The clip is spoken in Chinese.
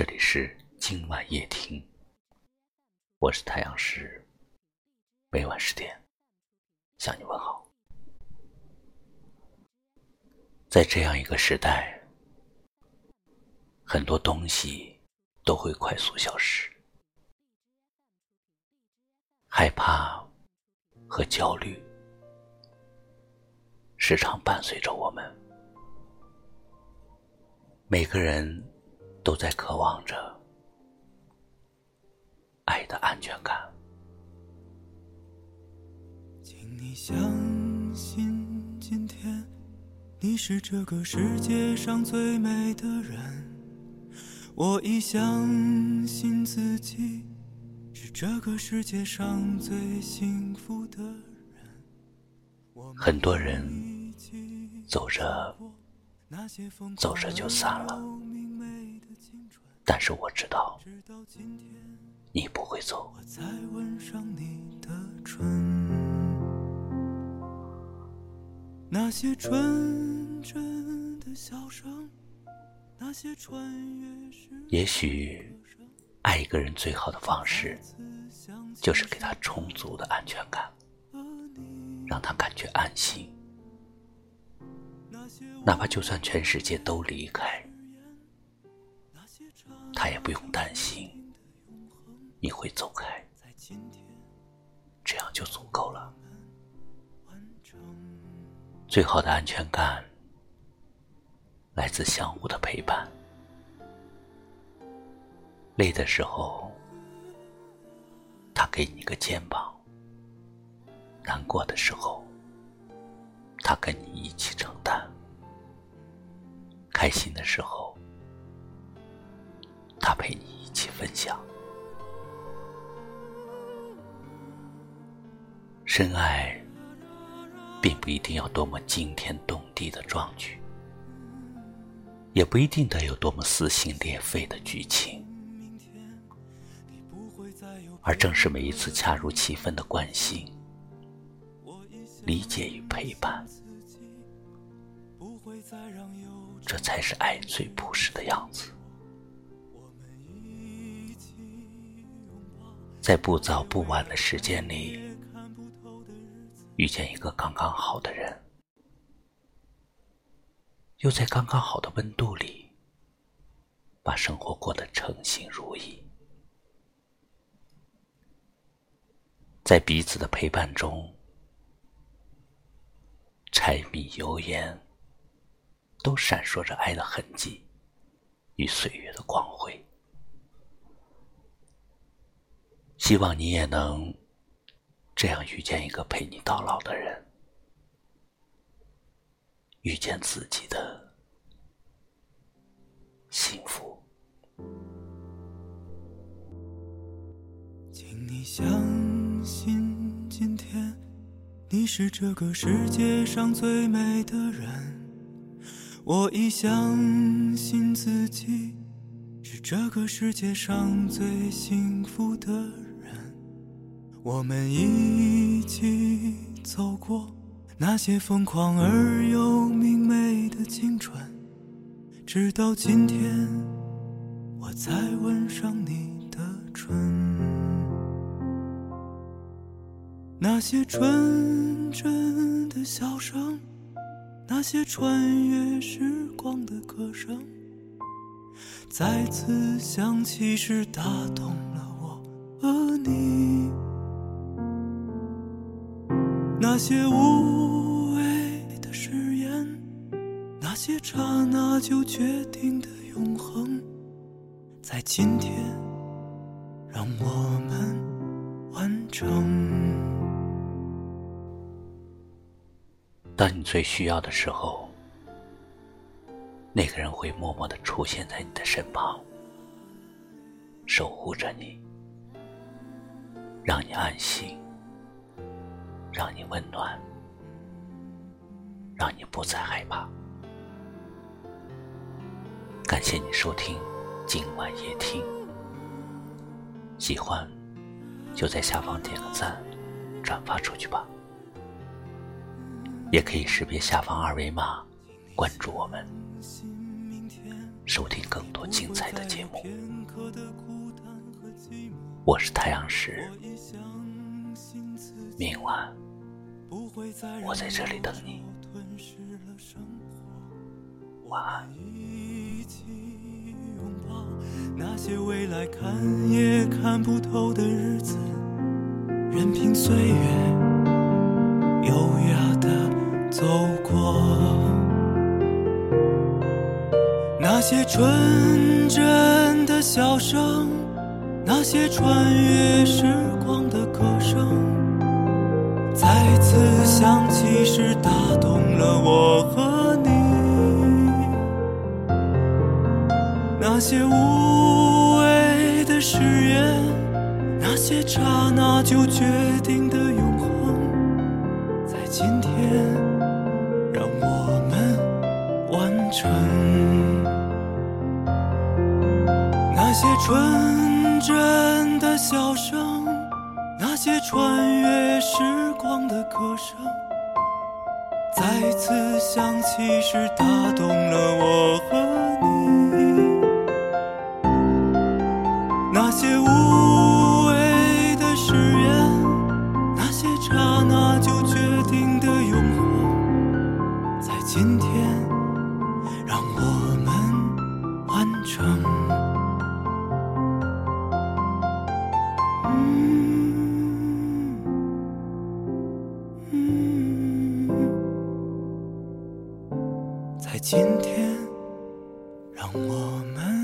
这里是今晚夜听，我是太阳石，每晚十点向你问好。在这样一个时代，很多东西都会快速消失，害怕和焦虑时常伴随着我们，每个人。都在渴望着爱的安全感。请你相信，今天你是这个世界上最美的人。我已相信自己是这个世界上最幸福的人。很多人走着走着就散了。但是我知道，你不会走。也许，爱一个人最好的方式，就是给他充足的安全感，让他感觉安心，哪怕就算全世界都离开。他也不用担心你会走开，这样就足够了。最好的安全感来自相互的陪伴。累的时候，他给你个肩膀；难过的时候，他跟你一起承担；开心的时候。他陪你一起分享，深爱并不一定要多么惊天动地的壮举，也不一定得有多么撕心裂肺的剧情，而正是每一次恰如其分的关心、理解与陪伴，这才是爱最朴实的样子。在不早不晚的时间里，遇见一个刚刚好的人，又在刚刚好的温度里，把生活过得称心如意。在彼此的陪伴中，柴米油盐都闪烁着爱的痕迹与岁月的光辉。希望你也能这样遇见一个陪你到老的人，遇见自己的幸福。请你相信，今天你是这个世界上最美的人。我已相信自己是这个世界上最幸福的人。我们一起走过那些疯狂而又明媚的青春，直到今天，我才吻上你的唇。那些纯真的笑声，那些穿越时光的歌声，再次响起时打动了我和你。那些无谓的誓言，那些刹那就决定的永恒，在今天让我们完成。当你最需要的时候，那个人会默默的出现在你的身旁，守护着你，让你安心。让你温暖，让你不再害怕。感谢你收听今晚夜听，喜欢就在下方点个赞，转发出去吧。也可以识别下方二维码关注我们。收听更多精彩的节目。我是太阳石，明晚我在这里等你。晚安。那些未来看也看不透的日子，任凭岁月优雅的走过。那些纯真的笑声，那些穿越时光的歌声，再次响起时打动了我和你。那些无谓的誓言，那些刹那就决定的永恒，在今天让我们完成。那些纯真的笑声，那些穿越时光的歌声，再次响起时打动了我和你。那些无谓的誓言，那些刹那就决定的永恒，在今天在今天让我们。